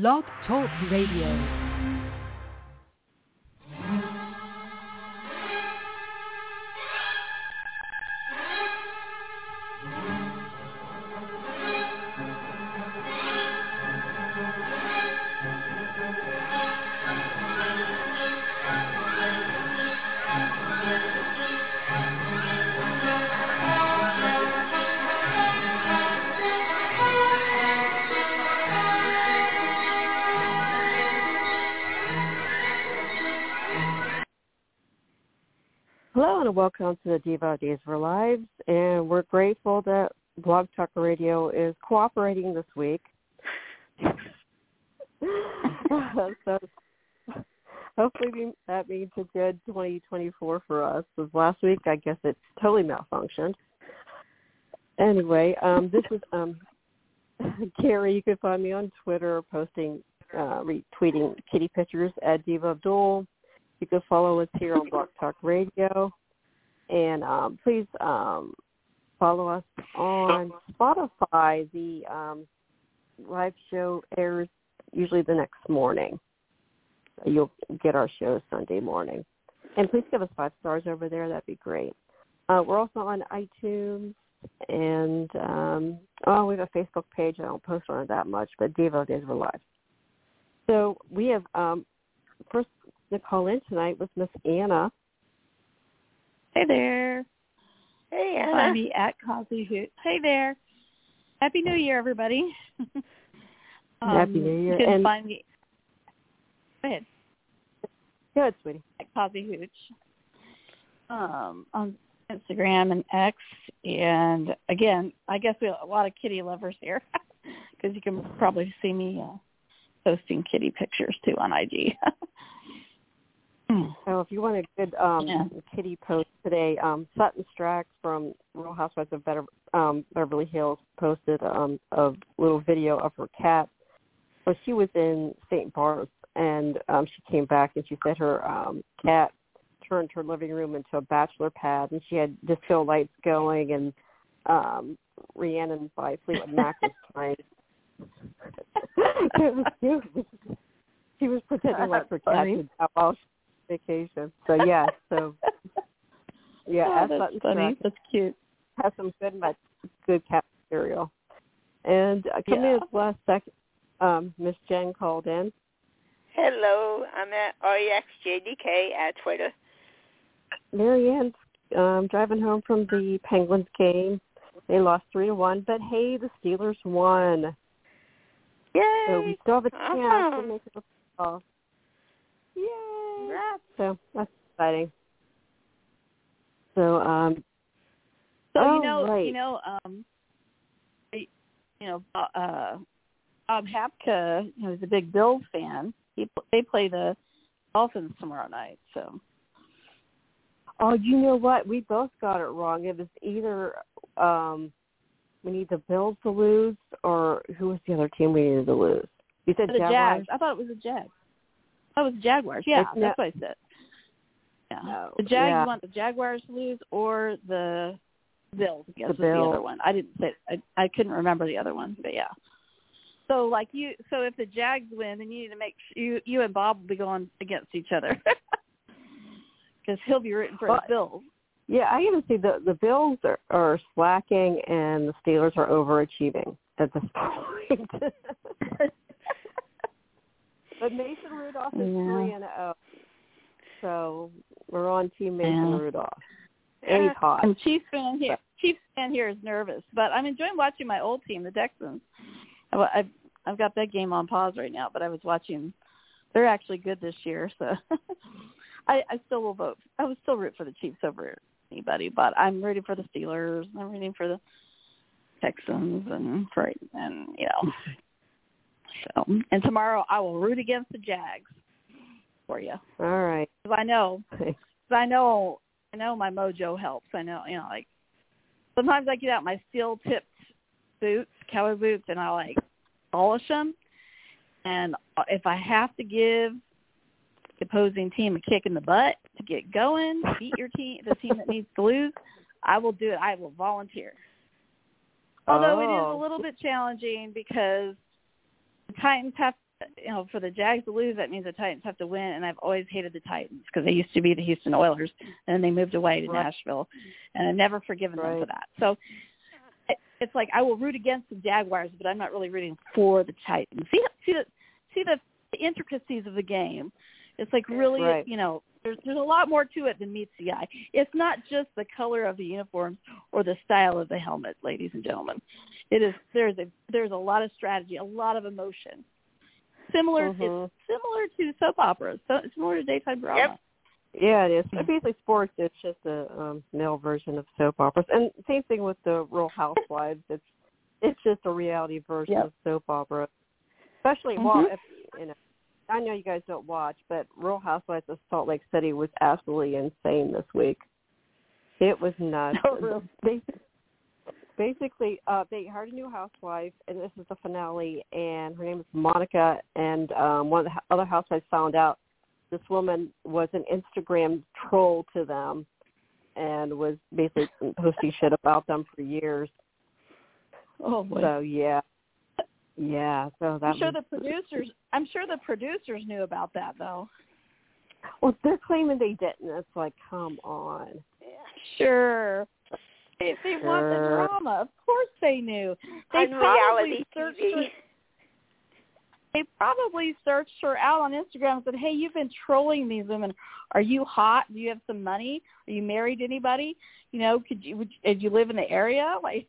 Blog Talk Radio. Welcome to the Diva Days for Lives, and we're grateful that Blog Talk Radio is cooperating this week. so hopefully that means a good 2024 for us. Because last week, I guess it totally malfunctioned. Anyway, um, this is um, Carrie. You can find me on Twitter posting, uh, retweeting kitty pictures at Diva of DOOL. You can follow us here on Blog Talk Radio. And um, please um, follow us on Spotify. The um, live show airs usually the next morning. You'll get our show Sunday morning. And please give us five stars over there. That'd be great. Uh, we're also on iTunes. And, um, oh, we have a Facebook page. I don't post on it that much, but Devo Days Were Live. So we have um, first to call in tonight was Miss Anna. Hey there. Hey, Anna. Find me at Cosy Hoot. Hey there. Happy New Year, everybody. um, Happy New Year. You can And- find me. Go ahead. Go ahead, sweetie. At Cosy Hooch. Um, on Instagram and X, and again, I guess we have a lot of kitty lovers here because you can probably see me uh, posting kitty pictures too on IG. So if you want a good um, Yeah. kitty post today, um, Sutton Stracke from Real Housewives of Better, um, Beverly Hills posted um, a little video of her cat. Well, she was in St. Bart's, and um, she came back and she said her um, cat turned her living room into a bachelor pad, and she had disco lights going and um, Rhiannon by Fleetwood Mac was playing. it was cute. She was pretending like her cat was out while she was on vacation. So yeah, so yeah, oh, ask that's Sutton funny. Stracke That's cute. has some good mat- good cat material. And uh, coming Yeah. in last second, um, Miss Jen called in. Hello, I'm at REXJDK at Twitter. Marianne's um, driving home from the Penguins game. They lost three to one, but hey, the Steelers won, Yay! so we still have a chance to make it to the playoffs. Yay! So that's exciting. So, um, So Oh, you know, right. you know, um, I- you know, uh, Bob Hapka, you know, a big Bills fan. He they play the Dolphins tomorrow night. So oh, you know what? We both got it wrong. It was either um, we need the Bills to lose, or who was the other team we needed to lose? You said the Jaguars. Jags. I thought it was the Jags. Oh, it was the Jaguars. Yeah, It's no- that's what I said. Yeah, No, the Jags yeah. want the Jaguars to lose or the Bills. I guess The the other one. I didn't say. I I couldn't remember the other one, but yeah. So like you, so if the Jags win, then you need to make you you and Bob will be going against each other because he'll be rooting for Well, his Bills. Yeah, I even see the the Bills are, are slacking and the Steelers are overachieving at this point. but Mason Rudolph is Yeah. three and zero, so we're on Team Mason Yeah. Rudolph, and he's hot. And Chiefs fan here, Chiefs fan here is nervous, but I'm enjoying watching my old team, the Texans. I've I've, I've got that game on pause right now, but I was watching. They're actually good this year, so I, I still will vote. I would still root for the Chiefs over anybody, but I'm rooting for the Steelers. I'm rooting for the Texans, and for and you know. So and tomorrow I will root against the Jags for you All right. because I know Cause I know, I know my mojo helps. I know, you know, like sometimes I get out my steel tipped boots, cowboy boots, and I like polish them. And if I have to give the opposing team a kick in the butt to get going, beat your team, the team that needs to lose, I will do it. I will volunteer. Although it is Oh. a little bit challenging because the Titans have you know, for the Jags to lose, that means the Titans have to win, and I've always hated the Titans because they used to be the Houston Oilers, and they moved away to Right. Nashville, and I've never forgiven them for that. So it- it's like I will root against the Jaguars, but I'm not really rooting for the Titans. See, see the see the, the intricacies of the game. It's like really, Right. you know, there's there's a lot more to it than meets the eye. It's not just the color of the uniforms or the style of the helmet, ladies and gentlemen. It is there's a there's a lot of strategy, a lot of emotion. Similar Mhm. it's similar to soap operas, so similar to daytime drama. Yep. Yeah, it is. Basically, sports. It's just a um, male version of soap operas, and same thing with the Real Housewives. It's it's just a reality version Yep. of soap opera. Especially, well, Mhm. if you know, I know you guys don't watch, but Real Housewives of Salt Lake City was absolutely insane this week. It was nuts. Oh, really? Basi- Basically, uh, they hired a new housewife, and this is the finale. And her name is Monica. And um, one of the other housewives found out this woman was an Instagram troll to them, and was basically posting shit about them for years. Oh boy. So yeah, yeah. So that I'm sure was, the producers I'm sure the producers knew about that though. well, they're claiming they didn't. It's like, come on. Yeah. Sure. If they want the drama, of course they knew. They On probably searched TV. her, they probably searched her out on Instagram and said, "Hey, you've been trolling these women. Are you hot? Do you have some money? Are you married to anybody? You know, could you would, did you live in the area?" Like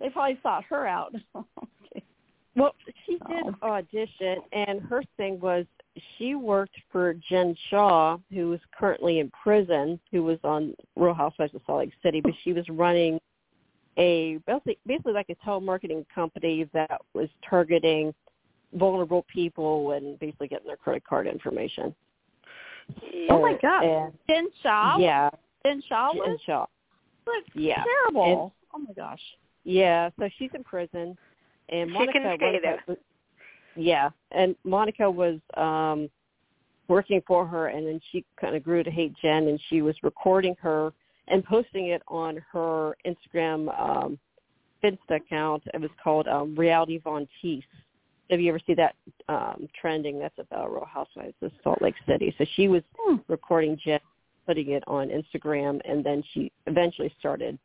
they probably sought her out. Okay. Well, she um, did Oh. audition, and her thing was she worked for Jen Shah, who is currently in prison, who was on Real Housewives of Salt Lake City, but she was running a basically, basically like a telemarketing company that was targeting vulnerable people and basically getting their credit card information. Oh my And- God. And, Jen Shah. yeah, Jen Shah Jen was Shah. was Yeah. terrible. oh my gosh. Yeah, so she's in prison, and She Monica. can stay Monica there. was- yeah, and Monica was um working for her, and then she kind of grew to hate Jen, and she was recording her and posting it on her Instagram um Finsta account. It was called um Reality Von Tease. Have you ever see that um trending? That's about Real Housewives of Salt Lake City. So she was Hmm. recording Jen, putting it on Instagram, and then she eventually started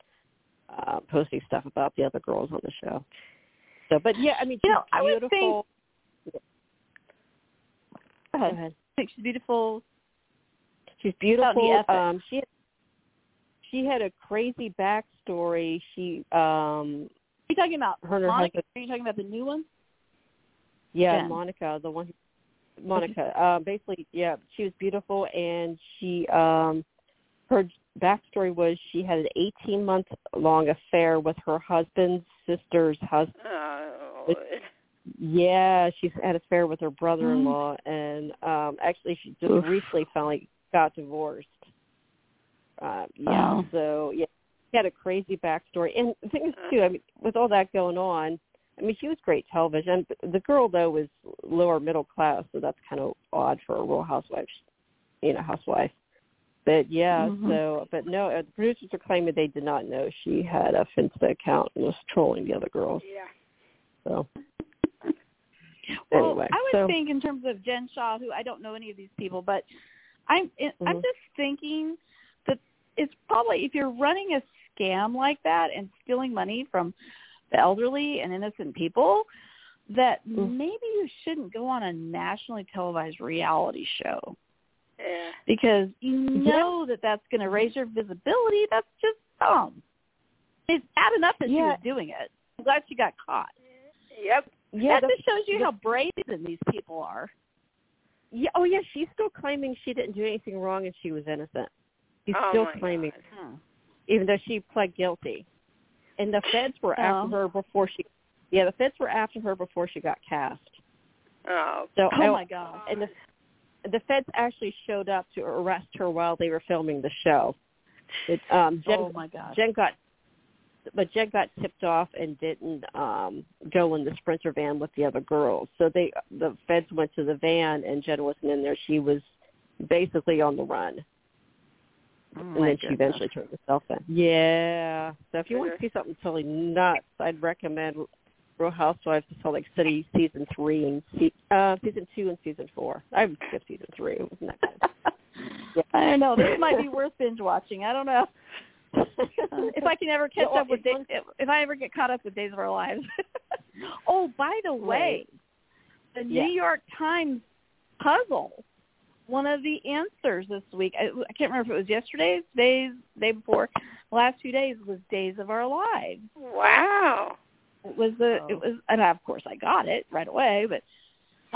uh, posting stuff about the other girls on the show. So, but yeah, I mean, You she's know, I would beautiful. Go Go ahead. ahead. I think she's beautiful. She's beautiful. Um, she had, she had a crazy backstory. She, um, Are you talking about her Monica? husband, Are you talking about the new one? yeah, Jen. Monica, the one, who, Monica. Um, basically, yeah, she was beautiful, and she, um, her backstory was she had an 18 month long affair with her husband's sister's husband. Oh, Yeah, she's had an affair with her brother-in-law, Mm. and um actually she just Oof. recently finally got divorced. Uh, yeah, Wow. so yeah, she had a crazy backstory. And the thing is, too, I mean, with all that going on, I mean, she was great television. The girl though was lower middle class, so that's kind of odd for a Real Housewife, you know, housewife. But yeah, Mhm. so but no, uh, the producers are claiming they did not know she had a Finsta account and was trolling the other girls. yeah. So Well, anyway, I would so think in terms of Jen Shah, who I don't know any of these people, but I'm I'm Mhm. just thinking that it's probably if you're running a scam like that and stealing money from the elderly and innocent people, that Mm. maybe you shouldn't go on a nationally televised reality show Yeah. because you know that that's going to raise your visibility. That's just dumb. It's bad enough that she was doing it. I'm glad she got caught. Yep. yeah, that just shows you how brazen these people are. yeah, oh yeah, she's still claiming she didn't do anything wrong and she was innocent. She's oh still claiming, God. Hmm. even though she pled guilty. And the feds were Oh. after her before she. Yeah, the feds were after her before she got cast. Oh. So Oh my god. and the the feds actually showed up to arrest her while they were filming the show. It, um, Jen, oh my god. Jen got, but Jen got tipped off and didn't um go in the sprinter van with the other girls. So they, the feds went to the van and Jen wasn't in there. She was basically on the run, Oh and then she goodness. eventually turned herself in. Yeah. So if you want to see something totally nuts, I'd recommend Real Housewives of Salt Lake City season three and se- uh, season two and season four. I haven't skipped season three. Wasn't that good. Yeah. I don't know. This might be worth binge watching. I don't know. if I can ever catch up with it's Day- if I ever get caught up with Days of Our Lives. oh, by the way, the New York Times puzzle. One of the answers this week, I, I can't remember if it was yesterday, days, day before, last few days was Days of Our Lives. Wow. It was the Oh. it was and of course I got it right away, but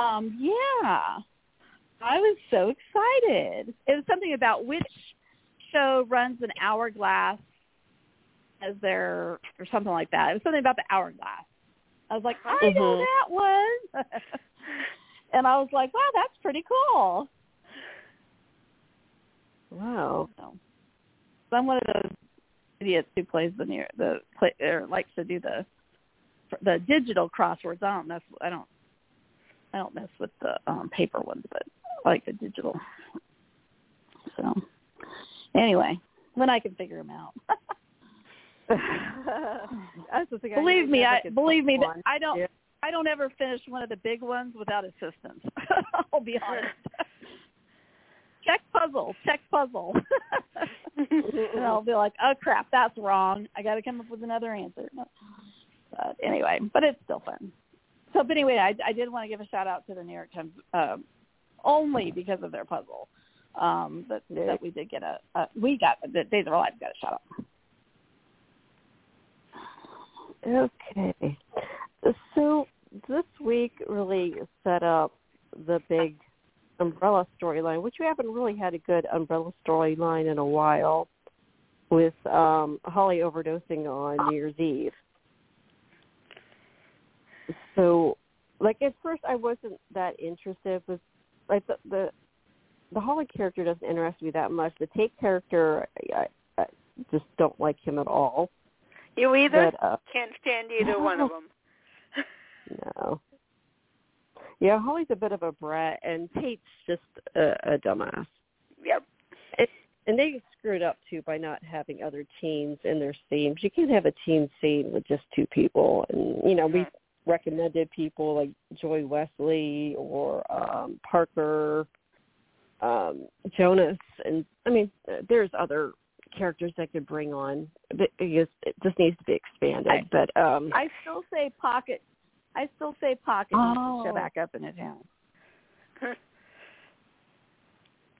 um yeah. I was so excited. It was something about which show runs an hourglass as their or something like that. It was something about the hourglass. I was like, I know Mhm. that one. and I was like, wow, that's pretty cool. Wow. So, so I'm one of those idiots who plays the near the play, or likes to do the the digital crosswords. I don't mess. I don't. I don't mess with the um, paper ones, but I like the digital. So, anyway, when I can figure them out. That's the thing. Believe know me, I believe me. That. I don't. Yeah. I don't ever finish one of the big ones without assistance. I'll be honest. check puzzle. Check puzzle. and I'll be like, oh crap, that's wrong. I got to come up with another answer. But anyway, but it's still fun. So, but anyway, I, I did want to give a shout out to the New York Times um, only because of their puzzle. Um, that Yeah. that we did get a, a we got the Days of Our Lives got a shout out. Okay. So this week really set up the big umbrella storyline, which we haven't really had a good umbrella storyline in a while with um Holly overdosing on New Year's Eve. So like at first I wasn't that interested with like the the, the Holly character doesn't interest me that much. The Tate character I, I just don't like him at all. You either But uh can't stand either one of them. No. Yeah, Holly's a bit of a brat, and Tate's just a, a dumbass. Yep. And they screwed up too by not having other teens in their scenes. You can't have a teen scene with just two people. And you know, we recommended people like Joy Wesley or um Parker, um Jonas, and I mean, there's other characters that could bring on. But it just, it just needs to be expanded. I- but um I still say Pocket. I still say Pocket needs to Oh. show back up in his house.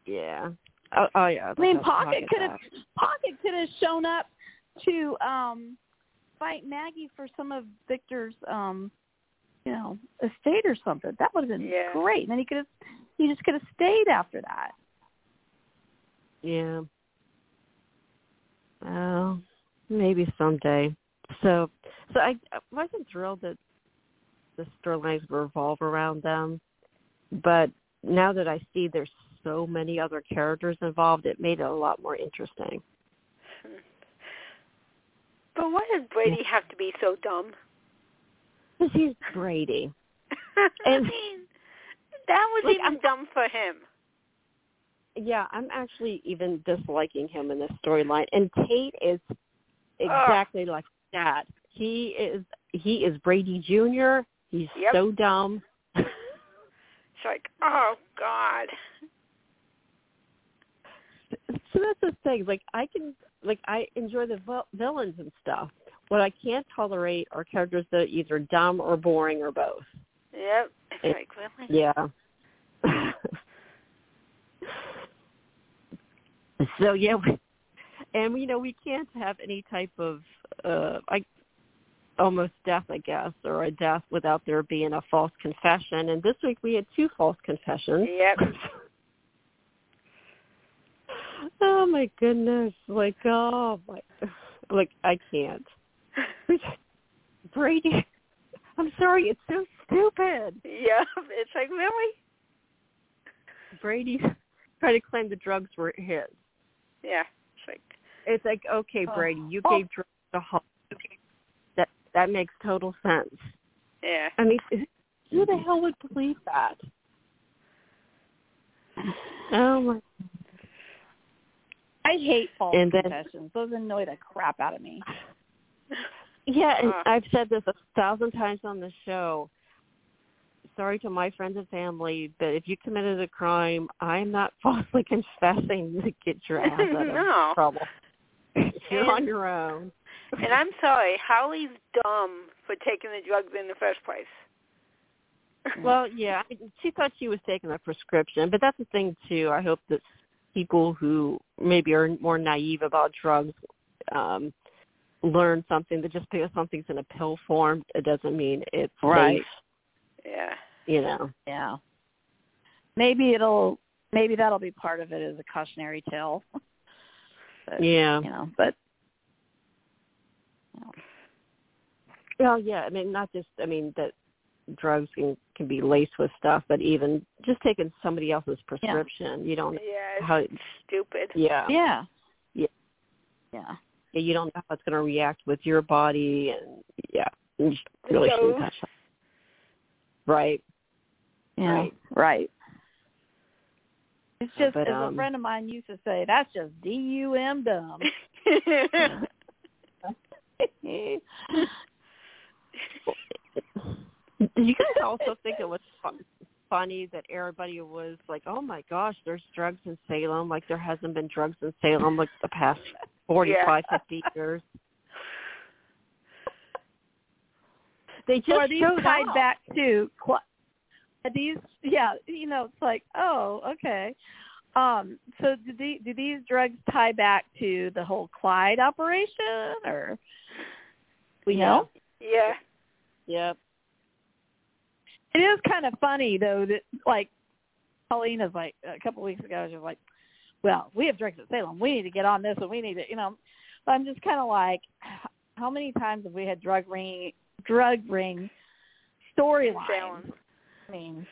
yeah. Oh, oh yeah. I mean, Pocket could have. Pocket could have shown up to um fight Maggie for some of Victor's um you know estate or something. That would have been Yeah. great. And then he could have he just could have stayed after that. Yeah. Well, maybe someday. So, so I, I wasn't thrilled that the storylines revolve around them, but now that I see there's so many other characters involved, it made it a lot more interesting. But why does Brady have to be so dumb? Because he's Brady. I mean, that was Like, even I'm- dumb for him. Yeah, I'm actually even disliking him in this storyline. And Tate is exactly like that. He is he is Brady Jr. He's Yep. so dumb. It's like, oh God. So that's the thing. Like I can like I enjoy the vil- villains and stuff. What I can't tolerate are characters that are either dumb or boring or both. Yep. It's like really. Yeah. so yeah, we, and you know we can't have any type of uh like almost death, I guess, or a death without there being a false confession. And this week we had two false confessions. Yep. oh my goodness! Like oh my, like I can't. Brady, I'm sorry, it's so stupid. Yeah, It's like really. Brady tried to claim the drugs were his. Yeah. It's like. It's like, okay, Oh. Brady, you Oh. gave drugs to Hulk. That that makes total sense. Yeah. I mean, who the hell would believe that? Oh my! I hate false And then- confessions. Those annoy the crap out of me. Yeah, and Uh. I've said this a thousand times on the show. Sorry to my friends and family, but if you committed a crime, I'm not falsely confessing to get your ass out of No. trouble. You're And- on your own. And I'm sorry, Holly's dumb for taking the drugs in the first place. Well, yeah, she thought she was taking a prescription, but that's the thing too. I hope that people who maybe are more naive about drugs um learn something that just because something's in a pill form, it doesn't mean it's Right. safe. yeah. You know. Yeah. Maybe it'll maybe that'll be part of it as a cautionary tale. but, Yeah. You know, but Well, yeah. I mean, not just. I mean that drugs can can be laced with stuff, but even just taking somebody else's prescription, you don't know Yeah, it's stupid. Yeah. yeah. Yeah. Yeah. You don't know how it's going to react with your body, and yeah, you really So- shouldn't touch that. Right. Yeah. Right. Right. It's just But, as um, a friend of mine used to say, that's just D U M dumb. Did you guys also think it was fun, funny that everybody was like, "Oh my gosh, there's drugs in Salem"? Like there hasn't been drugs in Salem like the past forty-five, fifty years. They just so are these tied up. back to cl- are these yeah you know it's like oh okay um so do the do these drugs tie back to the whole clyde operation or we know yeah. Yep. It is kind of funny though that like paulina's like a couple of weeks ago she was like well we have drugs at salem we need to get on this and we need to you know but i'm just kind of like how many times have we had drug ring drug ring storylines. I mean,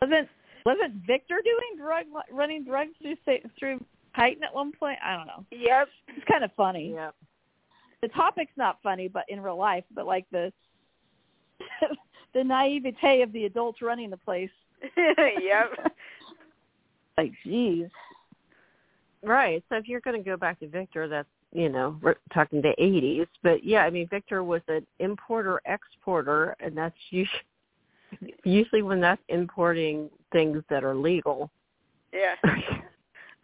wasn't wasn't Victor doing drug running drugs through through Titan at one point? I don't know. Yep. It's kind of funny. Yep. The topic's not funny, but in real life, but like the the naivete of the adults running the place. yep. Like, geez. Right. So if you're going to go back to Victor, that's you know we're talking the 80s. But yeah, I mean Victor was an importer exporter, and that's usually usually when that's importing things that are legal. Yeah.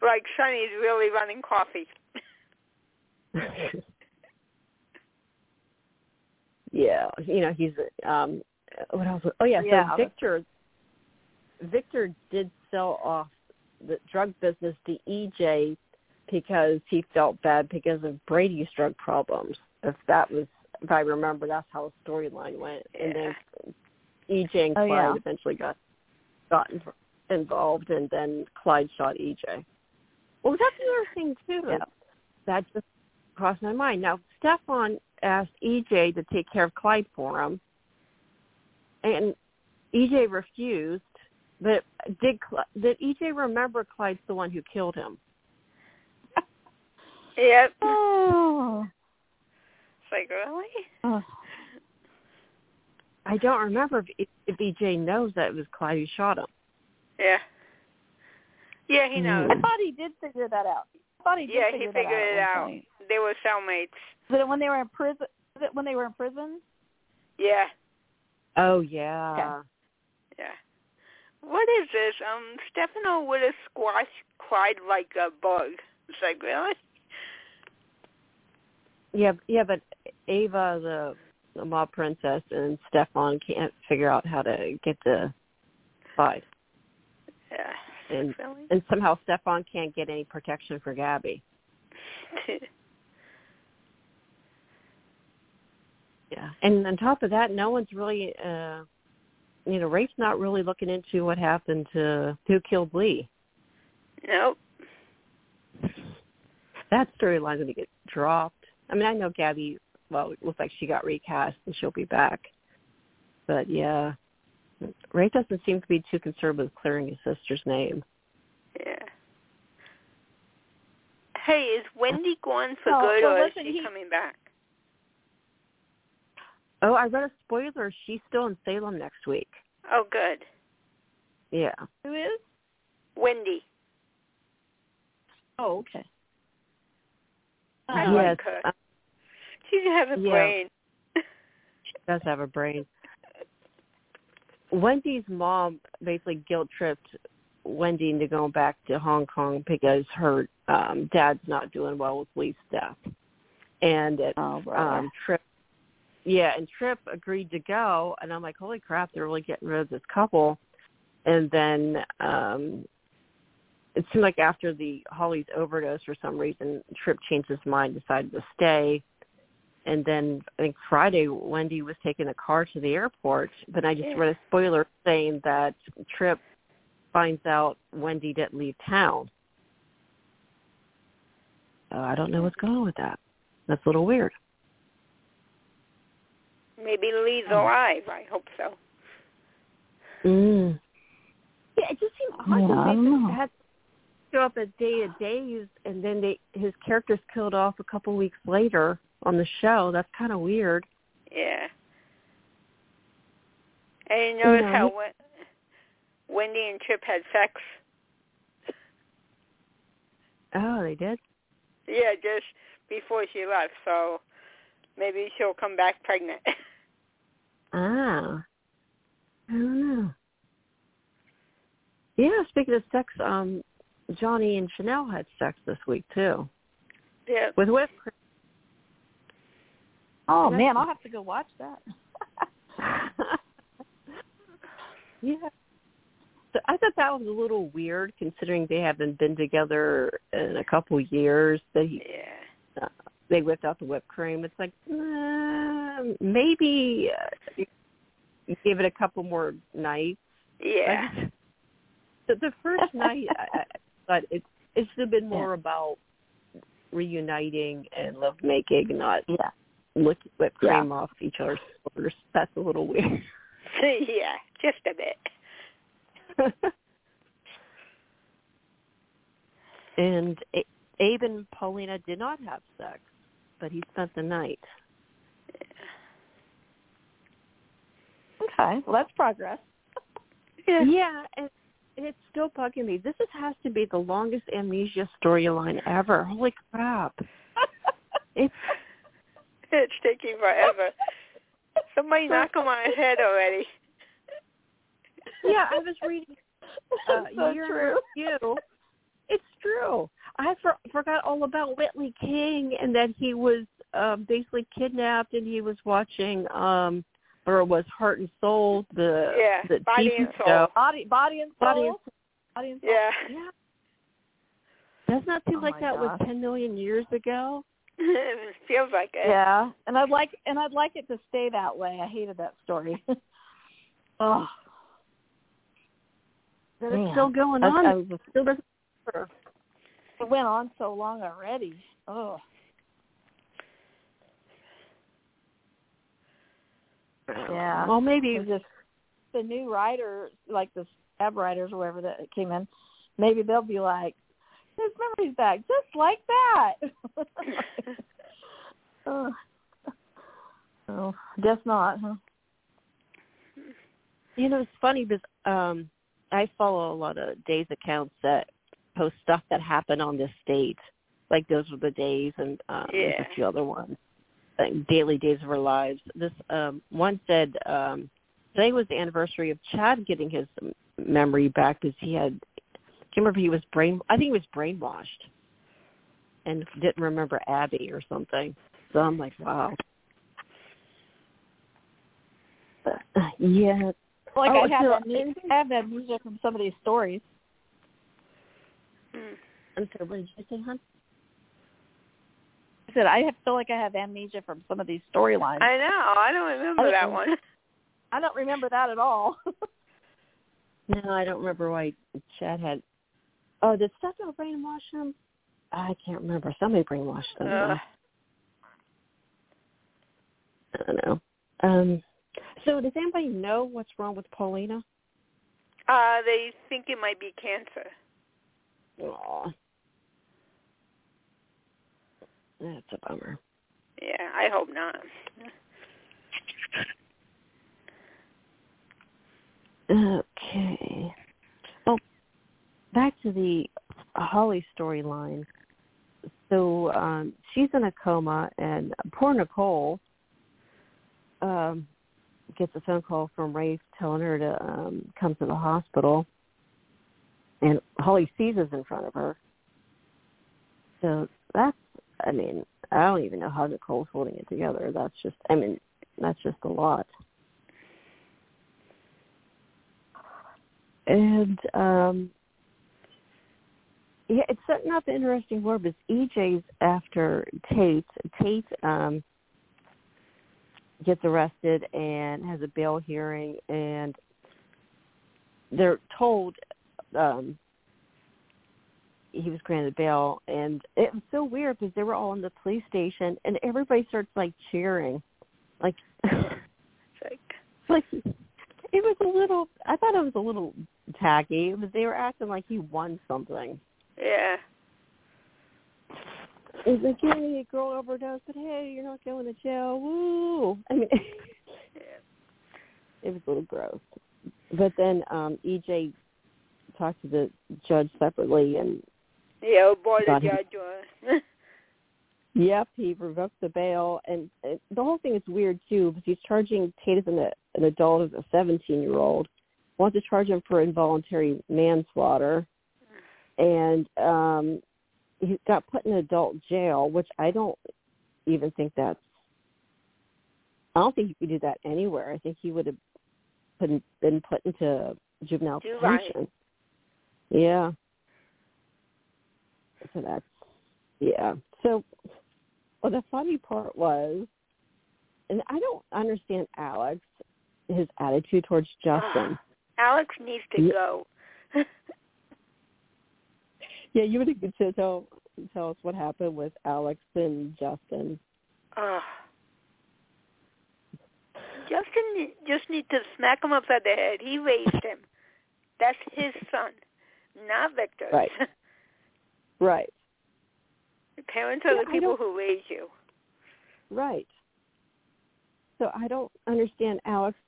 Like Sonny's really running coffee. yeah, you know he's um what else? Oh yeah, so Yeah. Victor Victor did sell off the drug business to EJ because he felt bad because of Brady's drug problems. If that was, if I remember, that's how the storyline went. And then EJ and Oh, Clyde yeah. eventually got got involved, and then Clyde shot EJ. Well, that's another thing too. Yeah. That just crossed my mind. Now, Stefan asked EJ to take care of Clyde for him, and EJ refused. But did Cl- did EJ remember Clyde's the one who killed him? Yep. Oh. It's like, really? oh. I don't remember if, if EJ knows that it was Clyde who shot him. Yeah. Yeah, he knows. I thought he did figure that out. I thought he did Yeah, he figure figured it that out. at out. point. They were cellmates. Was it when they were in prison? Was it when they were in prison? Yeah. Oh yeah. Yeah. What is this? Um, Stefano would have squashed Clyde like a bug. It's like, really? Yeah, yeah, but Ava, the, the mob princess, and Stefan can't figure out how to get the Clyde, Yeah. and Really? and somehow Stefan can't get any protection for Gabby. Yeah, and on top of that, no one's really, uh you know, Rafe's not really looking into what happened to who killed Lee. nope. That storyline's going to get dropped. I mean, I know Gabby. Well, it looks like she got recast and she'll be back. But yeah, Rafe doesn't seem to be too concerned with clearing his sister's name. Yeah. Hey, is Wendy gone for Oh, good, well, or is she he- coming back? Oh, I read a spoiler. She's still in Salem next week. Oh, good. Yeah. Who is? Wendy. Oh, okay. I Uh, like yes. her. uh, She has a Yeah. brain. She does have a brain. Wendy's mom basically guilt tripped Wendy into going back to Hong Kong because her um dad's not doing well with Lee's death. And it, Oh, brother. um Tripp yeah, and Tripp agreed to go and I'm like, Holy crap, they're really getting rid of this couple and then um it seemed like after the Holly's overdose for some reason, Tripp changed his mind, decided to stay. And then I think Friday, Wendy was taking a car to the airport, but I just Yeah. read a spoiler saying that Tripp finds out Wendy didn't leave town. Uh, I don't know what's going on with that. That's a little weird. Maybe Lee's Oh. alive. I hope so. Mm. Yeah, it just seemed odd Yeah, that I they don't just know. had to show up at Day of Days, and then they his character's killed off a couple weeks later on the show. That's kind of weird. Yeah. And you notice know, how he- Wen- Wendy and Chip had sex? Oh, they did. Yeah, just before she left. So maybe she'll come back pregnant. Ah, I don't know. Yeah, speaking of sex, um, Johnny and Chanel had sex this week too yeah. with whipped cream. oh that's- man, I'll have to go watch that. yeah. So I thought that was a little weird considering they haven't been together in a couple years. They Yeah. uh, they whipped out the whipped cream. It's like uh, maybe uh, give it a couple more nights. Yeah. The, the first night, I, I thought it it should have been more about reuniting and love making, not Yeah. whipped Yeah. cream off each other's shoulders. That's a little weird. yeah, just a bit. and A- Abe and Paulina did not have sex, but he spent the night. Okay, well that's progress. Yeah. Yeah, and, and it's still bugging me. This is, has to be the longest amnesia storyline ever. Holy crap! It's It's taking forever. Somebody knock on my head already. yeah. I was reading uh, so true. in review. It's true. I for, forgot all about Whitley King and that he was um, basically kidnapped and he was watching, um, or was Heart and Soul, the Yeah, the Body TV and Soul. show. Body, body and soul. Body and Body and soul. Yeah. Yeah. Doesn't that seem Oh like my that was ten million years ago? It feels like it. Yeah, and I'd like and I'd like it to stay that way. I hated that story. oh, That Man. it's still going I, on. I was just, still doesn't. it went on so long already. Oh, Yeah. Well, maybe just the new writer, like the stab writers or whatever that came in. Maybe they'll be like, "His memory's back, just like that." oh. oh, guess not, huh? You know, it's funny because um I follow a lot of days accounts that post stuff that happened on this date. Like those were the days and um Yeah. a few other ones. Like daily days of our lives. This um one said um today was the anniversary of Chad getting his memory back because he had I can't remember he was brain I think he was brainwashed and didn't remember Abby or something. So I'm like, wow. But, yeah, Like Oh, I have so- that mu- I have that music from some of these stories. Hmm. I'm sorry, what did you say, hon? I said I feel like I have amnesia from some of these storylines. I know. I don't remember I that don't- one. I don't remember that at all. No, I don't remember why Chad had. Oh, did Stefano brainwash him? I can't remember. Somebody brainwashed him. Uh, I don't know. Um, so does anybody know what's wrong with Paulina? uh, they think it might be cancer. Aw. That's a bummer. Yeah, I hope not. Okay. Well, back to the Holly storyline. So um, she's in a coma, and poor Nicole. Um, gets a phone call from Rafe telling her to um come to the hospital, and Holly seizes in front of her. So that's, I mean, I don't even know how Nicole's holding it together. That's just, I mean, that's just a lot. And um yeah, it's setting up interesting war because EJ's after Tate. Tate um gets arrested and has a bail hearing and they're told um he was granted bail and it was so weird because they were all in the police station and everybody starts like cheering. Like like like it was a little i thought it was a little tacky it was they were acting like he won something. Yeah. it's like girl overdosed, but hey you're not going to jail. Woo. I mean Yeah. it was a little gross. But then um ej talked to the judge separately and Yeah, boy, the judge was. Yep, he revoked the bail, and the whole thing is weird too because he's charging Tate as an, an adult as a 17-year-old. Wants to charge him for involuntary manslaughter, and um he got put in adult jail, which I don't even think that's. I don't think you could do that anywhere. I think he would have been been put into juvenile Juvenile. detention. Yeah. So that's yeah. So well the funny part was and I don't understand Alex, his attitude towards Justin. Alex needs to Yeah. go. yeah, you would to tell tell us what happened with Alex and Justin. Ugh. Justin just needs to smack him upside the head. He raised him. That's his son, not Victor's. Right. Right. the parents are Yeah, the people who raise you. Right. So I don't understand Alex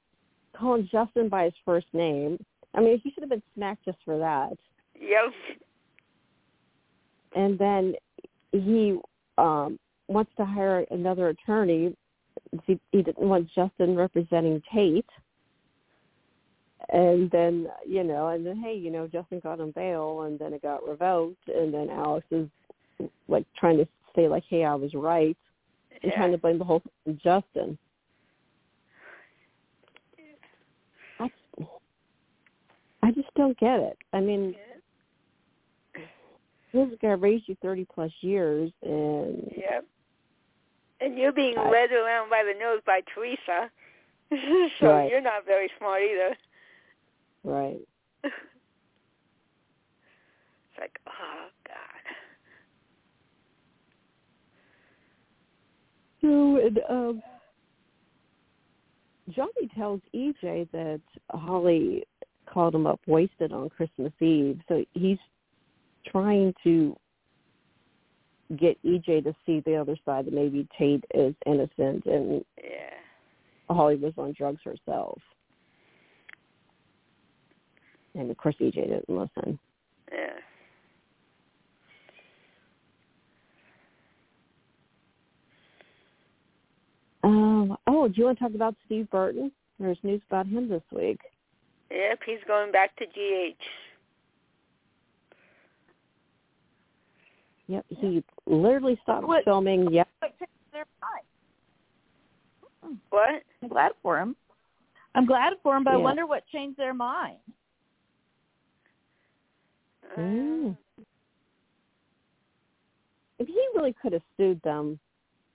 calling Justin by his first name. I mean, he should have been smacked just for that. Yep. And then he um wants to hire another attorney. He, he didn't want Justin representing Tate. And then, you know, and then hey, you know, Justin got on bail and then it got revoked and then Alex is like trying to say like, Hey, I was right and Yeah. trying to blame the whole thing Justin. I, I just don't get it. I mean, this guy raised you thirty plus years, and Yep. And you're being I- led around by the nose by Teresa. so Right. you're not very smart either. Right, it's like, oh God. so and, um, Johnny tells EJ that Holly called him up wasted on Christmas Eve, so he's trying to get EJ to see the other side that maybe Tate is innocent and Yeah. Holly was on drugs herself. And of course EJ didn't listen. Yeah. Um, oh, do you want to talk about Steve Burton? There's news about him this week. Yep, he's going back to GH. Yep, he literally stopped What- filming. Yep, What changed their mind? What? I'm glad for him. I'm glad for him, but I wonder what changed their mind. Mm. if he really could have sued them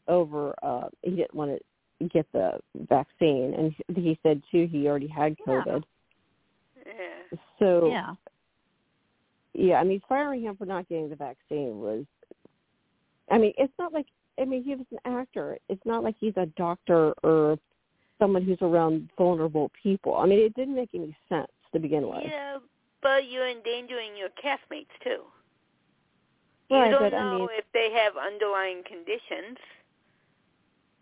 over, uh, he didn't want to get the vaccine, and he said too he already had Yeah. COVID. Yeah. So Yeah. yeah, I mean, firing him for not getting the vaccine was. I mean, it's not like I mean he was an actor. It's not like he's a doctor or someone who's around vulnerable people. I mean, it didn't make any sense to begin with. Yeah, but you're endangering your castmates too. Right, you don't but I know mean- if they have underlying conditions.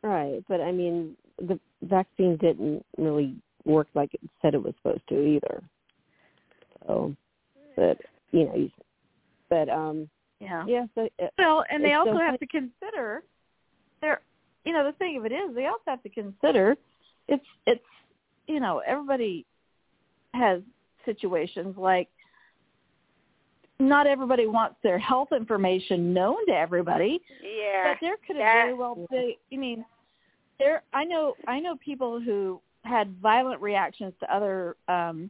Right, but I mean, the vaccine didn't really work like it said it was supposed to either. So, but you know, he's, but um, Yeah. yeah. So uh, Well, and they also so have to consider their you know, the thing of it is they also have to consider it's it's you know, everybody has situations like not everybody wants their health information known to everybody. Yeah. But there could have very well been. I mean, there. I know. I know people who had violent reactions to other um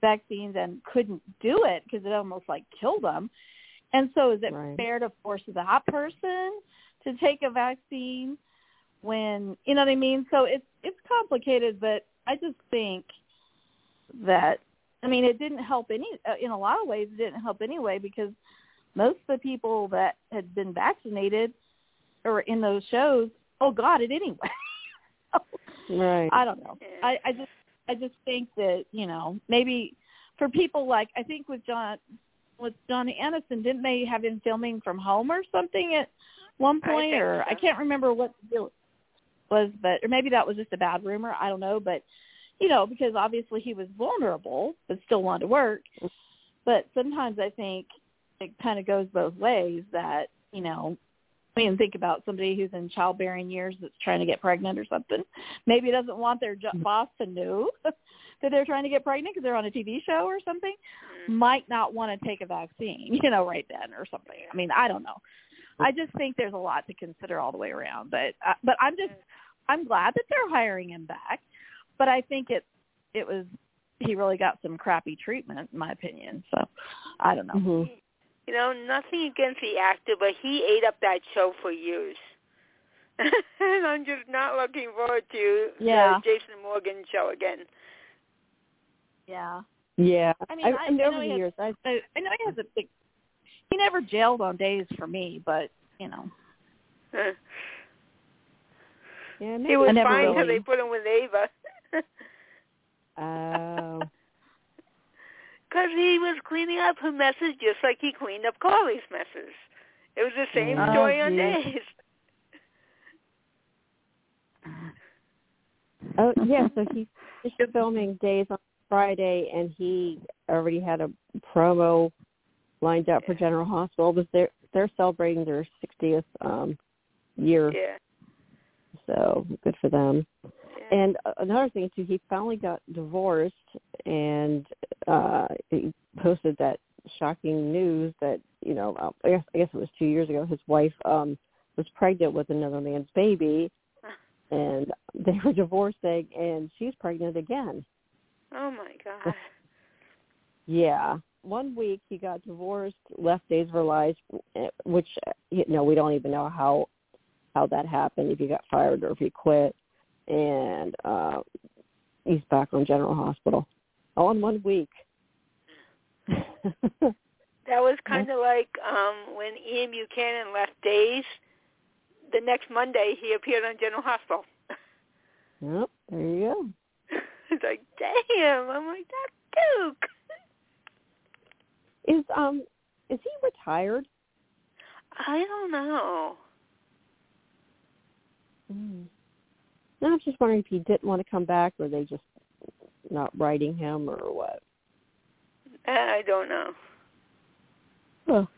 vaccines and couldn't do it because it almost like killed them. And so, is it Right. fair to force that person to take a vaccine when you know what I mean? So it's it's complicated, but I just think that I mean it didn't help any uh, in a lot of ways. It didn't help anyway because most of the people that had been vaccinated or in those shows, oh, got it anyway. Right. I don't know. I, I just I just think that you know maybe for people like I think with John with Johnny Aniston, didn't they have him filming from home or something at one point? think or so. I can't remember what the deal was, but or maybe that was just a bad rumor. I don't know, but you know because obviously he was vulnerable but still wanted to work. But sometimes I think it kind of goes both ways. That you know I mean, think about somebody who's in childbearing years that's trying to get pregnant or something. Maybe doesn't want their jo- boss to know that they're trying to get pregnant because they're on a TV show or something. Mm. Might not want to take a vaccine, you know, right then or something. I mean, I don't know. I just think there's a lot to consider all the way around. But uh, but I'm just I'm glad that they're hiring him back. But I think it it was he really got some crappy treatment in my opinion. So I don't know. Mhm. You know, nothing against the actor, but he ate up that show for years. and I'm just not looking forward to Yeah. the Jason Morgan show again. Yeah. Yeah. I mean, I- I, mean, I know over he the has- years, I I, I know he has a big. He never jailed on days for me, but you know, Huh. yeah, he maybe was I never fine until really- they put him with Ava. Oh. Because he was cleaning up her messes just like he cleaned up Carly's messes. It was the same Oh, story on days. Oh yeah, so he finished filming Days on Friday, and he already had a promo lined up for General Hospital. It was they're they're celebrating their 60th um year, Yeah. so good for them. And another thing too, he finally got divorced, and uh he posted that shocking news that you know uh, I guess I guess it was two years ago. His wife um was pregnant with another man's baby, and they were divorcing, and she's pregnant again. oh my God. Yeah. One week he got divorced, left Days of Our Lives, eh, which you know we don't even know how how that happened if he got fired or if he quit, and uh he's back on General Hospital, all in one week. That was kind of like um when Ian Buchanan left Days. The next Monday, he appeared on General Hospital. yep, there you go. it's like, damn! I'm like that Duke. Is um is he retired? I don't know. Mm. No, I'm just wondering if he didn't want to come back, or they just not writing him, or what. I don't know. Well,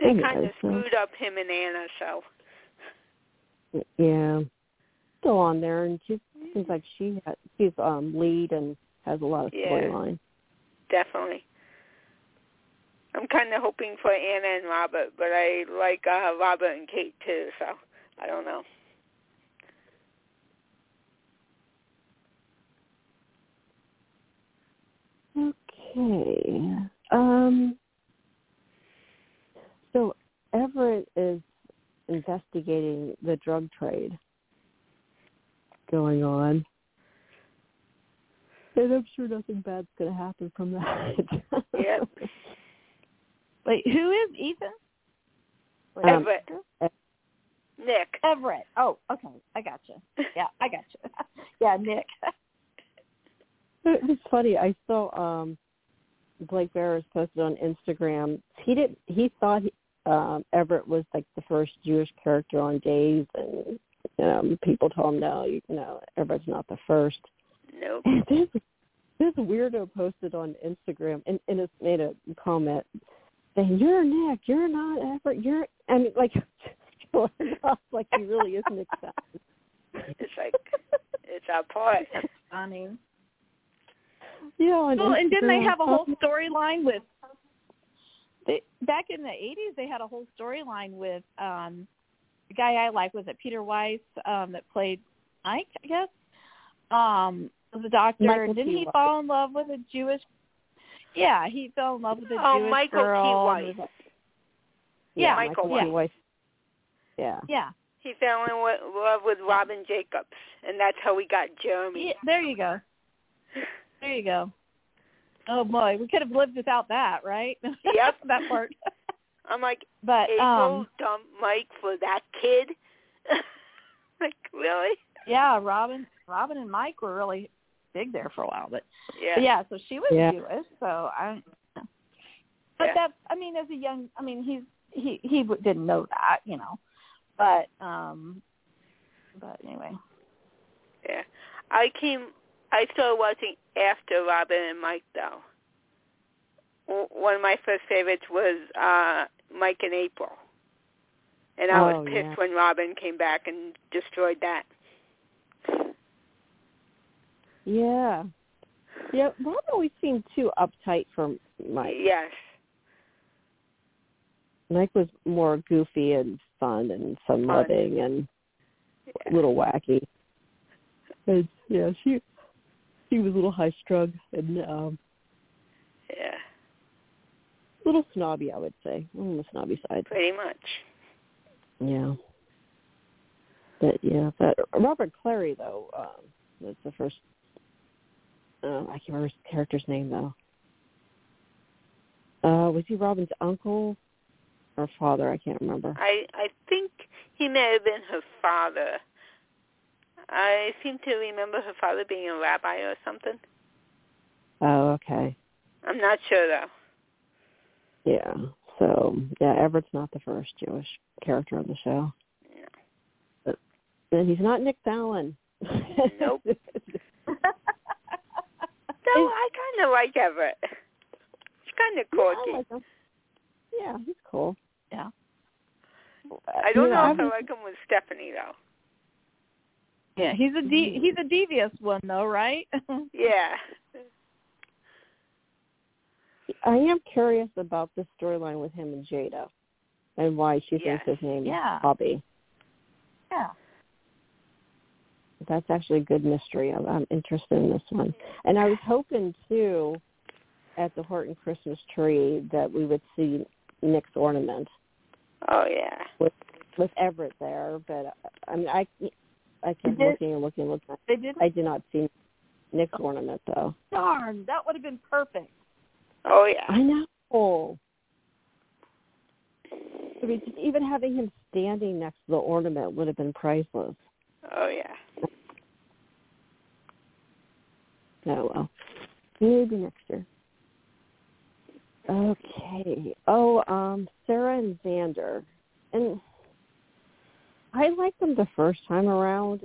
They Anyways, kind of screwed up him and Anna, so yeah, still on there, and she seems like she ha she's um lead and has a lot of Yeah. storyline. definitely. I'm kind of hoping for Anna and Robert, but I like uh Robert and Kate too, so I don't know. Okay. Um. So Everett is investigating the drug trade going on. And I'm sure nothing bad's going to happen from that. Yep. wait, who is Ethan? Wait, Um, Everett. Nick. Everett. Oh, okay, I gotcha. Yeah, I gotcha. yeah, Nick. it's funny. I saw um Blake Berris posted on Instagram. He did. He thought he, um Everett was like the first Jewish character on Days, and um people told him no, you know, Everett's not the first. Nope. And this this weirdo posted on Instagram and, and it's made a comment saying, "You're Nick. You're not Everett. You're." I mean, like like he really is Nick Fallon. It's like it's our part. That's funny. Yeah, on Well, and didn't they have a whole storyline with? They, back in the '80s, they had a whole storyline with um the guy I like was it Peter Weiss um that played Mike, I guess. Um, was a doctor, Michael didn't T. he Weiss. fall in love with a Jewish? Yeah, he fell in love with a Oh, Jewish Michael T. girl. Weiss. and was- Yeah, Michael Michael Weiss. T. Weiss. Yeah. Yeah, He fell in love with Robin Jacobs, and that's how we got Jeremy. yeah, there you go. There you go. Oh boy, we could have lived without that, right? Yep. that part. I'm like, But April um dumped Mike for that kid. like really? yeah, Robin, Robin and Mike were really big there for a while, but Yeah. But yeah, so she was Yeah. Jewish, so I. But Yeah. that's, I mean, as a young, I mean, he's he he didn't know that, you know, but um, but anyway, Yeah. I came. I started watching after Robin and Mike though. One of my first favorites was uh Mike and April, and I Oh, was pissed yeah. when Robin came back and destroyed that. Yeah. Yeah, Rob always seemed too uptight for Mike. Yes. Mike was more goofy and fun and fun loving and a little wacky. And yeah, she she was a little high strung and um Yeah. a little snobby I would say. On the snobby side. Pretty much. Yeah. But yeah, but Robert Clary though, um was the first uh, I can't remember his character's name though. Uh was he Robin's uncle or father? I can't remember. I I think he may have been her father. I seem to remember her father being a rabbi or something. Oh, okay. I'm not sure though. Yeah. So yeah, Everett's not the first Jewish character on the show. No. But and he's not Nick Fallon. Nope. Though I kind of like Everett. He's kind of Yeah, quirky. like him. Yeah, he's cool. Yeah. I don't You know if I like him with Stephanie though. yeah, he's a de- mm-hmm. he's a devious one though, right? Yeah. I am curious about the storyline with him and Jada, and why she Yes. thinks his name Yeah. is Bobby. yeah. That's actually a good mystery. I'm, I'm interested in this one, and I was hoping too, at the Horton Christmas tree, that we would see Nick's ornament Oh yeah. with with Everett there. But uh, I mean, I I kept did- looking and looking and looking. They did. I did not see Nick's ornament though. Darn, that would have been perfect. Oh yeah. I know. I mean, just even having him standing next to the ornament would have been priceless. Oh yeah. Oh well, maybe next year. Okay. Oh, um, Sarah and Xander, and I liked them the first time around,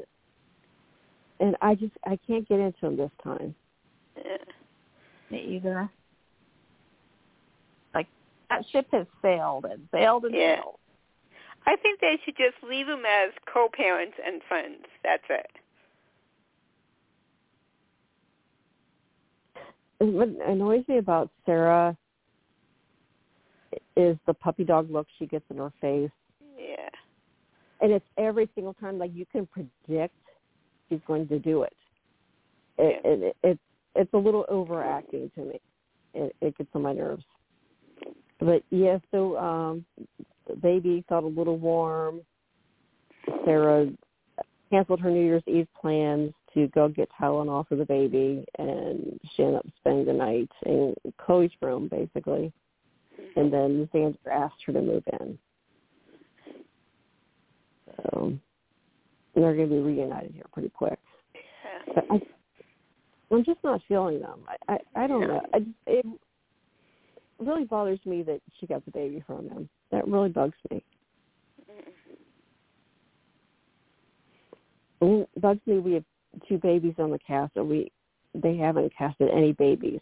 and I just I can't get into them this time. yeah. Me either. Like that ship has sailed and sailed and Yeah. sailed. I think they should just leave them as co-parents and friends. That's it. What annoys me about Sarah is the puppy dog look she gets in her face. Yeah. and it's every single time like you can predict she's going to do it. It, Yeah. it, it it's it's a little overacting to me. It, it gets on my nerves. But yeah, so um, the baby felt a little warm. Sarah canceled her New Year's Eve plans to go get Tylenol for the baby, and she ended up spending the night in Chloe's room, basically. And then Xander asked her to move in. So they're going to be reunited here pretty quick. Yeah. But I, I'm just not feeling them. I, I, I don't know. I it really bothers me that she got the baby from him. That really bugs me. Mm-hmm. It bugs me. We have two babies on the cast, and we they haven't casted any babies.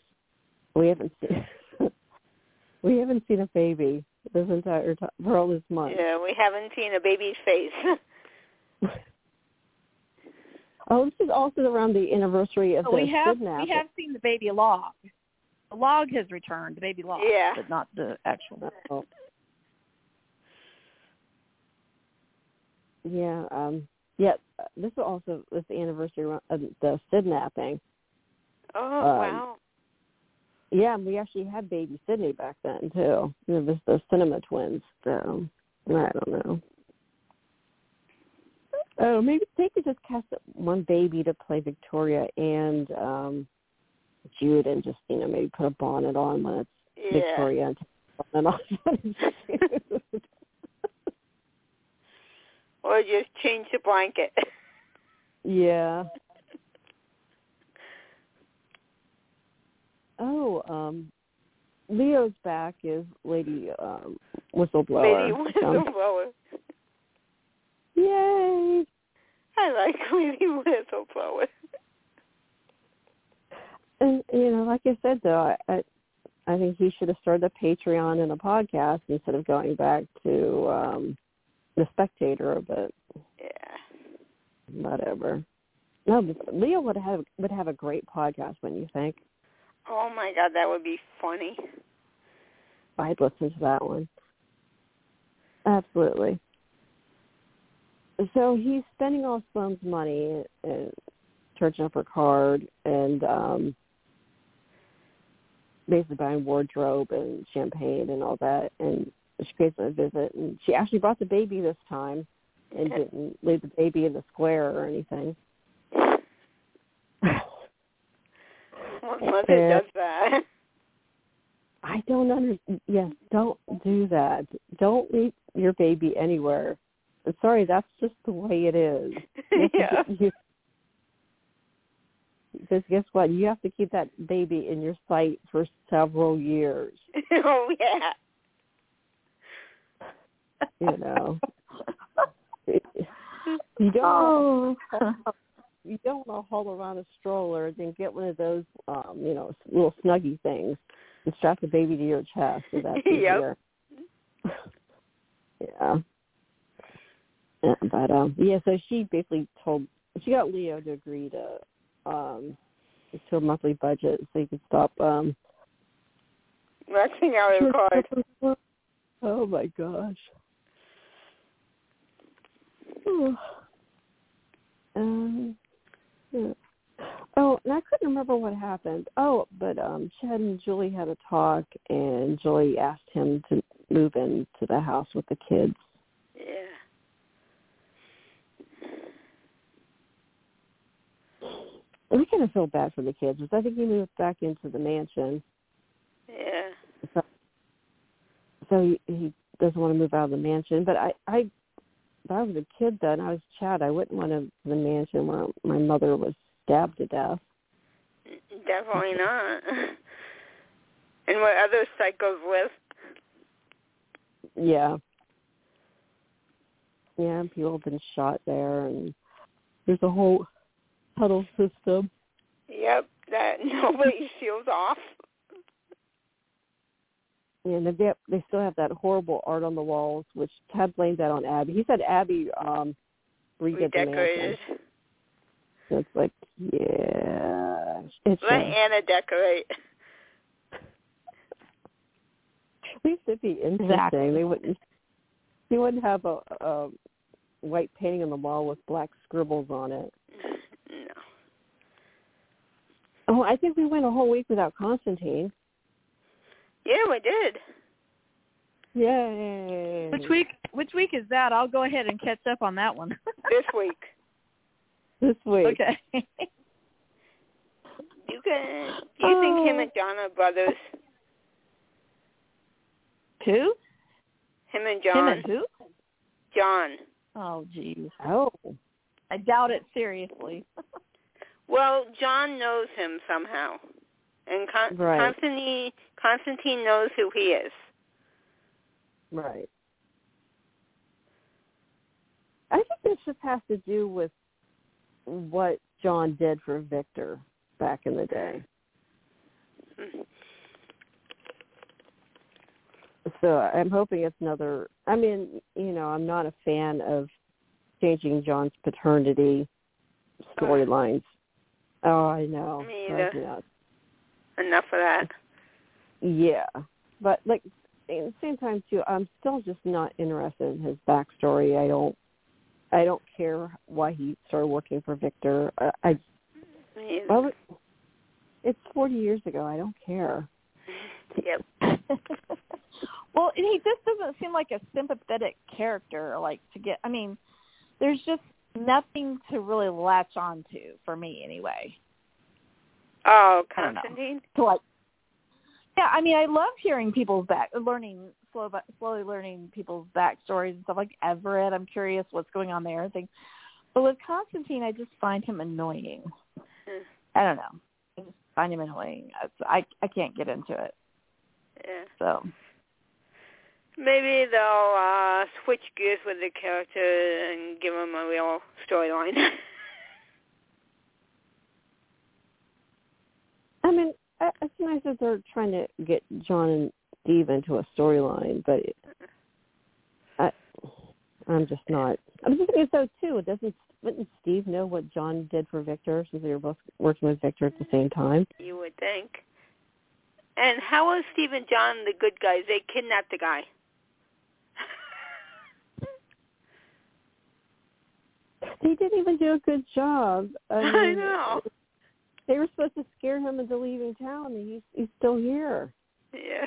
We haven't seen we haven't seen a baby this entire time for all this month. Yeah, we haven't seen a baby's face. oh, this is also around the anniversary of Oh, the we have kidnapping. we have seen the baby log. The log has returned, the baby log, Yeah. but not the actual. Yeah, um yeah, this is also was the anniversary of the kidnapping. oh Um, wow. Yeah, we actually had baby Sydney back then too. It was the cinema twins, so I don't know. Oh, maybe they could just cast one baby to play Victoria and um Jude and just, you know, maybe put a bonnet on when it's Yeah. Victoria and take the bonnet off when it's Jude. Or just change the blanket. Yeah. Oh, um Leo's back is Lady um Whistleblower. Lady Um, whistleblower. yay. I like Lady whistleblower. And you know, like I said though, I I, I think he should have started a Patreon and a podcast instead of going back to um the spectator, but Yeah. whatever. No, but Leo would have would have a great podcast, wouldn't you think? Oh my god, that would be funny. I'd listen to that one. Absolutely. So he's spending all Sloan's money and charging up her card and um basically buying wardrobe and champagne and all that and she pays a visit and she actually brought the baby this time and didn't leave the baby in the square or anything. What mother does that? I don't under yes, don't do that. Don't leave your baby anywhere. I'm sorry, that's just the way it is. You yeah. get- because guess what? You have to keep that baby in your sight for several years. oh yeah. You know, you don't Oh. you don't want to haul around a stroller. Then get one of those, um, you know, little snuggy things and strap the baby to your chest. So that's Yep. easier. yeah. Yeah, but um, yeah. So she basically told she got Leo to agree to um to a monthly budget so he could stop um Rushing out the card. Oh my gosh. Oh. Um yeah. Oh, and I couldn't remember what happened. Oh, but um Chad and Julie had a talk and Julie asked him to move into the house with the kids. Yeah. And I kind of feel bad for the kids because I think he moved back into the mansion, Yeah. so, so he, he doesn't want to move out of the mansion. But I, I, if I was a kid then, I was Chad. I wouldn't want to the mansion where my mother was stabbed to death. Definitely not. And what other psychos live? Yeah, yeah. People have been shot there, and there's a whole tunnel system. Yep, that nobody seals off. And they they still have that horrible art on the walls, which Ted blamed that on Abby. He said Abby um redid the mansion. Redecorated. So it's like, yeah, it's Let Anna decorate. at least it'd be interesting. Exactly. They wouldn't. He wouldn't have a, a white painting on the wall with black scribbles on it. No. Oh, I think we went a whole week without Constantine. Yeah, we did. Yay! Which week? Which week is that? I'll go ahead and catch up on that one. This week. This week. okay. You can. Do you think him and John are brothers? who? Him and John. Him John. and who? John. Oh, geez. Oh, I doubt it seriously. Well, John knows him somehow, and Con- Right. Constantine Constantine knows who he is. right. I think this just has to do with what John did for Victor back in the day. Mm-hmm. so I'm hoping it's another. I mean, you know, I'm not a fan of changing John's paternity storylines. Oh, I know. Me either. Enough of that. Yeah, but like at the same time too, I'm still just not interested in his backstory. I don't. I don't care why he started working for Victor. I, I well, it's 40 years ago. I don't care. Yep. well, and he just doesn't seem like a sympathetic character. Like to get, I mean, there's just nothing to really latch on to for me anyway. Oh. Constantine. To like, yeah, I mean, I love hearing people's back, learning slow, slowly learning people's backstories and stuff like Everett. I'm curious what's going on there and things. But with Constantine, I just find him annoying. Hmm. I don't know. I just find him annoying. I I can't get into it. Yeah. So Maybe they'll uh switch gears with the character and give him a real storyline. I mean, I- it's nice that they're trying to get John and Steve into a storyline, but it, I, I'm just not. I'm just thinking so too. Doesn't wouldn't Steve know what John did for Victor since they were both working with Victor at the same time? you would think. And how was Steve and John the good guys? They kidnapped the guy. They didn't even do a good job. I, mean, I know. They were supposed to scare him into leaving town, and he's he's still here. Yeah.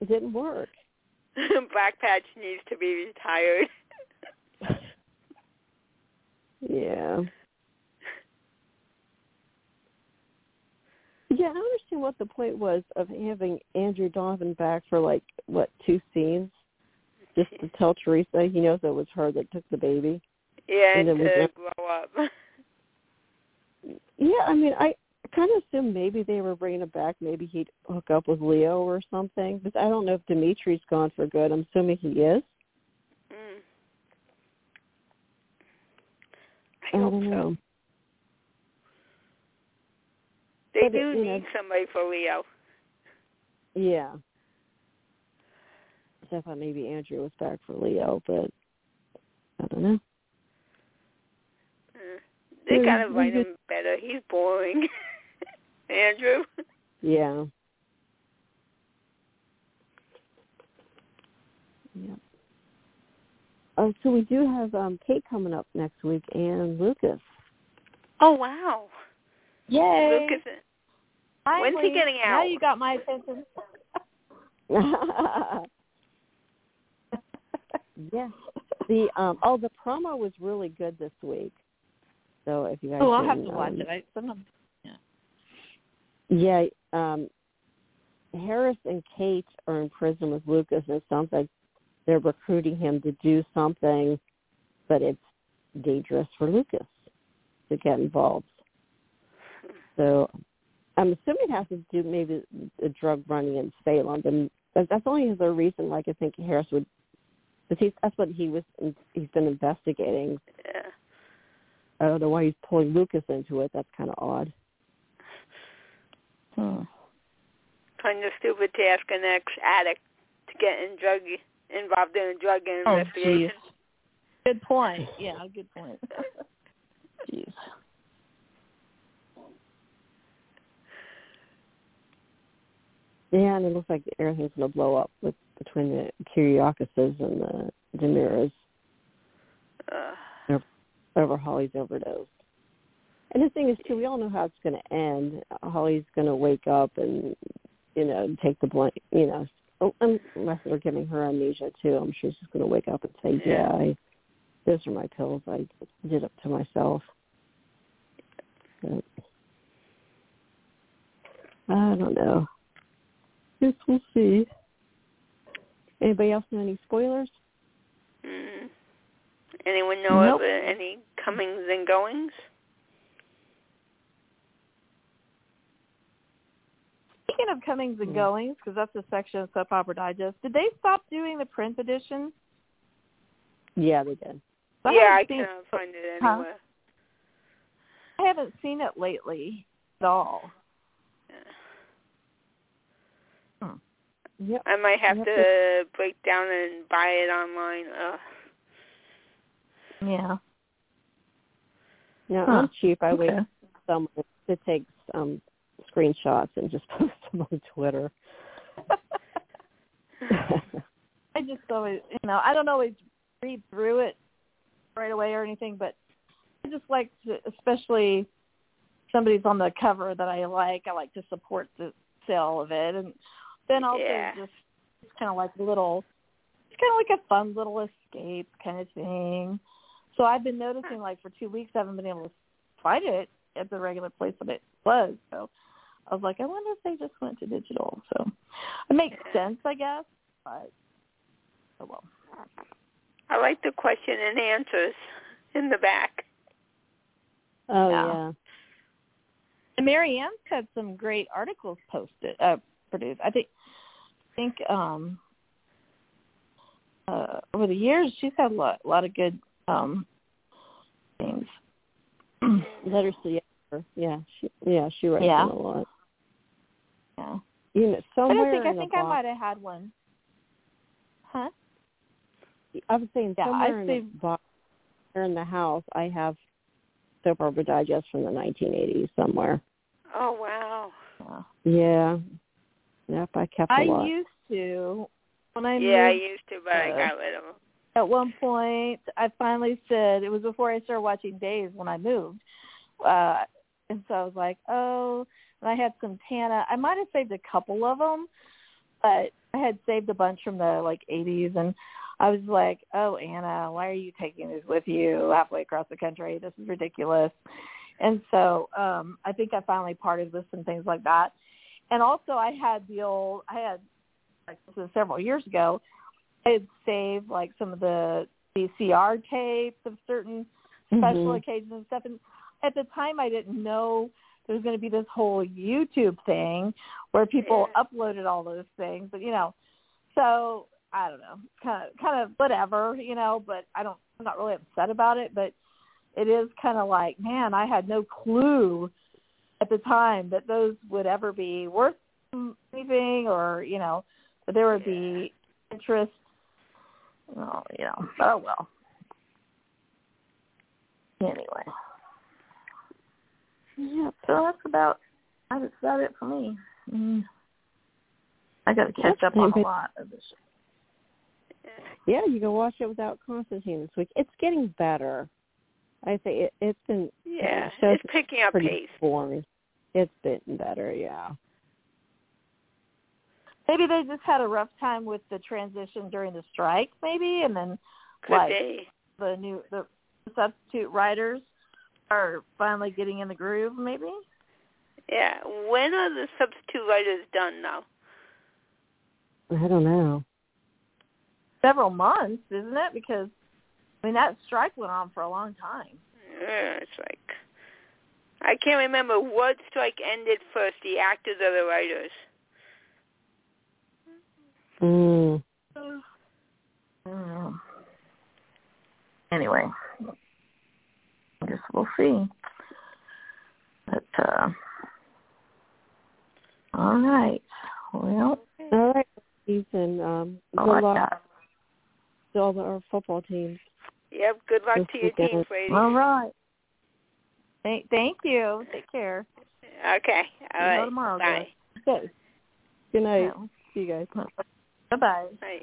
It didn't work. Black Patch needs to be retired. Yeah. Yeah, I understand what the point was of having Andrew Donovan back for like what two scenes, just to tell Teresa he knows it was her that took the baby. Yeah, And and then we to grow up. Yeah, I mean, I kind of assumed maybe they were bringing him back. Maybe he'd hook up with Leo or something. But I don't know if Dimitri's gone for good. I'm assuming he is. Mm. I I hope don't so. know. They But do you need know- somebody for Leo. Yeah. So I thought maybe Andrew was back for Leo, but I don't know. Mm. They Yeah, gotta we write did- him better. He's boring. Andrew. Yeah. Yeah. Oh, so we do have um Kate coming up next week and Lucas. Oh wow. yay! Lucas. When's he Finally, getting Now out? you got my attention. yeah. The um oh the promo was really good this week. So if you guys oh, I'll have to watch um, it. I sometimes Yeah, um Harris and Kate are in prison with Lucas and it sounds like they're recruiting him to do something but it's dangerous for Lucas to get involved. So I'm assuming it has to do maybe the drug running in Salem, and that- that's only the reason. Like I think Harris would, because he's that's what he was. He's been investigating. Yeah. I don't know why he's pulling Lucas into it. That's kind of odd. Hmm. Kind of stupid to ask an ex-addict to get in drug involved in a drug Oh, investigation. jeez. Good point. Yeah, good point. Jeez. Yeah, and it looks like everything's going to blow up with between the Kiriakises and the DiMeras Uh, over Holly's overdose. And the thing is, too, we all know how it's going to end. Holly's going to wake up and, you know, take the blame. You know, oh, unless they're giving her amnesia too, I'm sure she's just going to wake up and say, Yeah. "Yeah, I, those are my pills. I did it to myself." But, I don't know. Guess we'll see. Anybody else know any spoilers? mm. Anyone know Nope. of uh, any comings and goings? Speaking of comings and Hmm. goings, because that's a section of Soap Opera Digest, did they stop doing the print edition? Yeah, they did. I yeah, I can't find it Huh? anywhere. I haven't seen it lately at all. Yeah. Hmm. Yep. I might have Yep. to break down and buy it online. Ugh. Yeah. No, Huh. I'm cheap. I wait Okay. for someone to take um screenshots and just post them on Twitter. I just always, you know, I don't always read through it right away or anything, but I just like to, especially somebody's on the cover that I like. I like to support the sale of it, and then also Yeah. just it's kind of like little, it's kind of like a fun little escape kind of thing. So I've been noticing, like for two weeks, I haven't been able to find it at the regular place that it was. So I was like, I wonder if they just went to digital. So it makes sense, I guess. But oh well. I like the question and answers in the back. oh Yeah. yeah. And Mary Ann's had some great articles posted, uh, produced. I think, I think um, uh, over the years she's had a lot, a lot of good um, things. Letters to the editor. Yeah, she yeah, she writes Yeah. them a lot. yeah. You know, I somewhere don't think I in the think I might have had one. Huh? I was saying Yeah, I somewhere in the box or in the house I have soap opera digest from the 1980s somewhere. Oh wow. Yeah. Yeah. Yep, I kept a I lot. used to when I yeah, I used to, but I uh, got rid of them. at one point I finally said it was before I started watching Days when I moved. Uh and so I was like, "Oh, and I had some Tana. I might have saved a couple of them, but I had saved a bunch from the like 80s and I was like, "Oh, Anna, why are you taking these with you halfway across the country? This is ridiculous." And so um I think I finally parted with some things like that. And also I had the old I had like this was several years ago I had saved like some of the VCR tapes of certain special Mhm. occasions and stuff. And at the time, I didn't know there was going to be this whole YouTube thing where people Yeah. uploaded all those things. But you know, so I don't know, kind of, kind of whatever, you know. But I don't, I'm not really upset about it. But it is kind of like, man, I had no clue at the time that those would ever be worth anything, or you know, that there would be interest. Oh, you know, oh well. Anyway, Yep. so that's about that's about it for me. Mm. I got to catch up on a lot of this. Yeah, you can watch it without Constantine this week. It's getting better. I say it, it's been Yeah, the it's picking up pretty pace. boring. It's been better, yeah. Maybe they just had a rough time with the transition during the strike, maybe, and then Could like be. the new the substitute writers are finally getting in the groove, maybe. Yeah. When are the substitute writers done now? I don't know. Several months, isn't it? Because I mean that strike went on for a long time. Yeah, it's like I can't remember what strike ended first, the actors or the writers. Mm. Mm. Anyway, I guess we'll see. But uh all right. Well, All right, Ethan. Um, good like luck that. to all the, our football teams. Yep. Good luck This to your weekend. team, Brady. All right. Thank, thank you. Take care. Okay. All See you tomorrow, Bye. guys. Okay. Good night. Yeah. See you guys. Bye bye. Bye.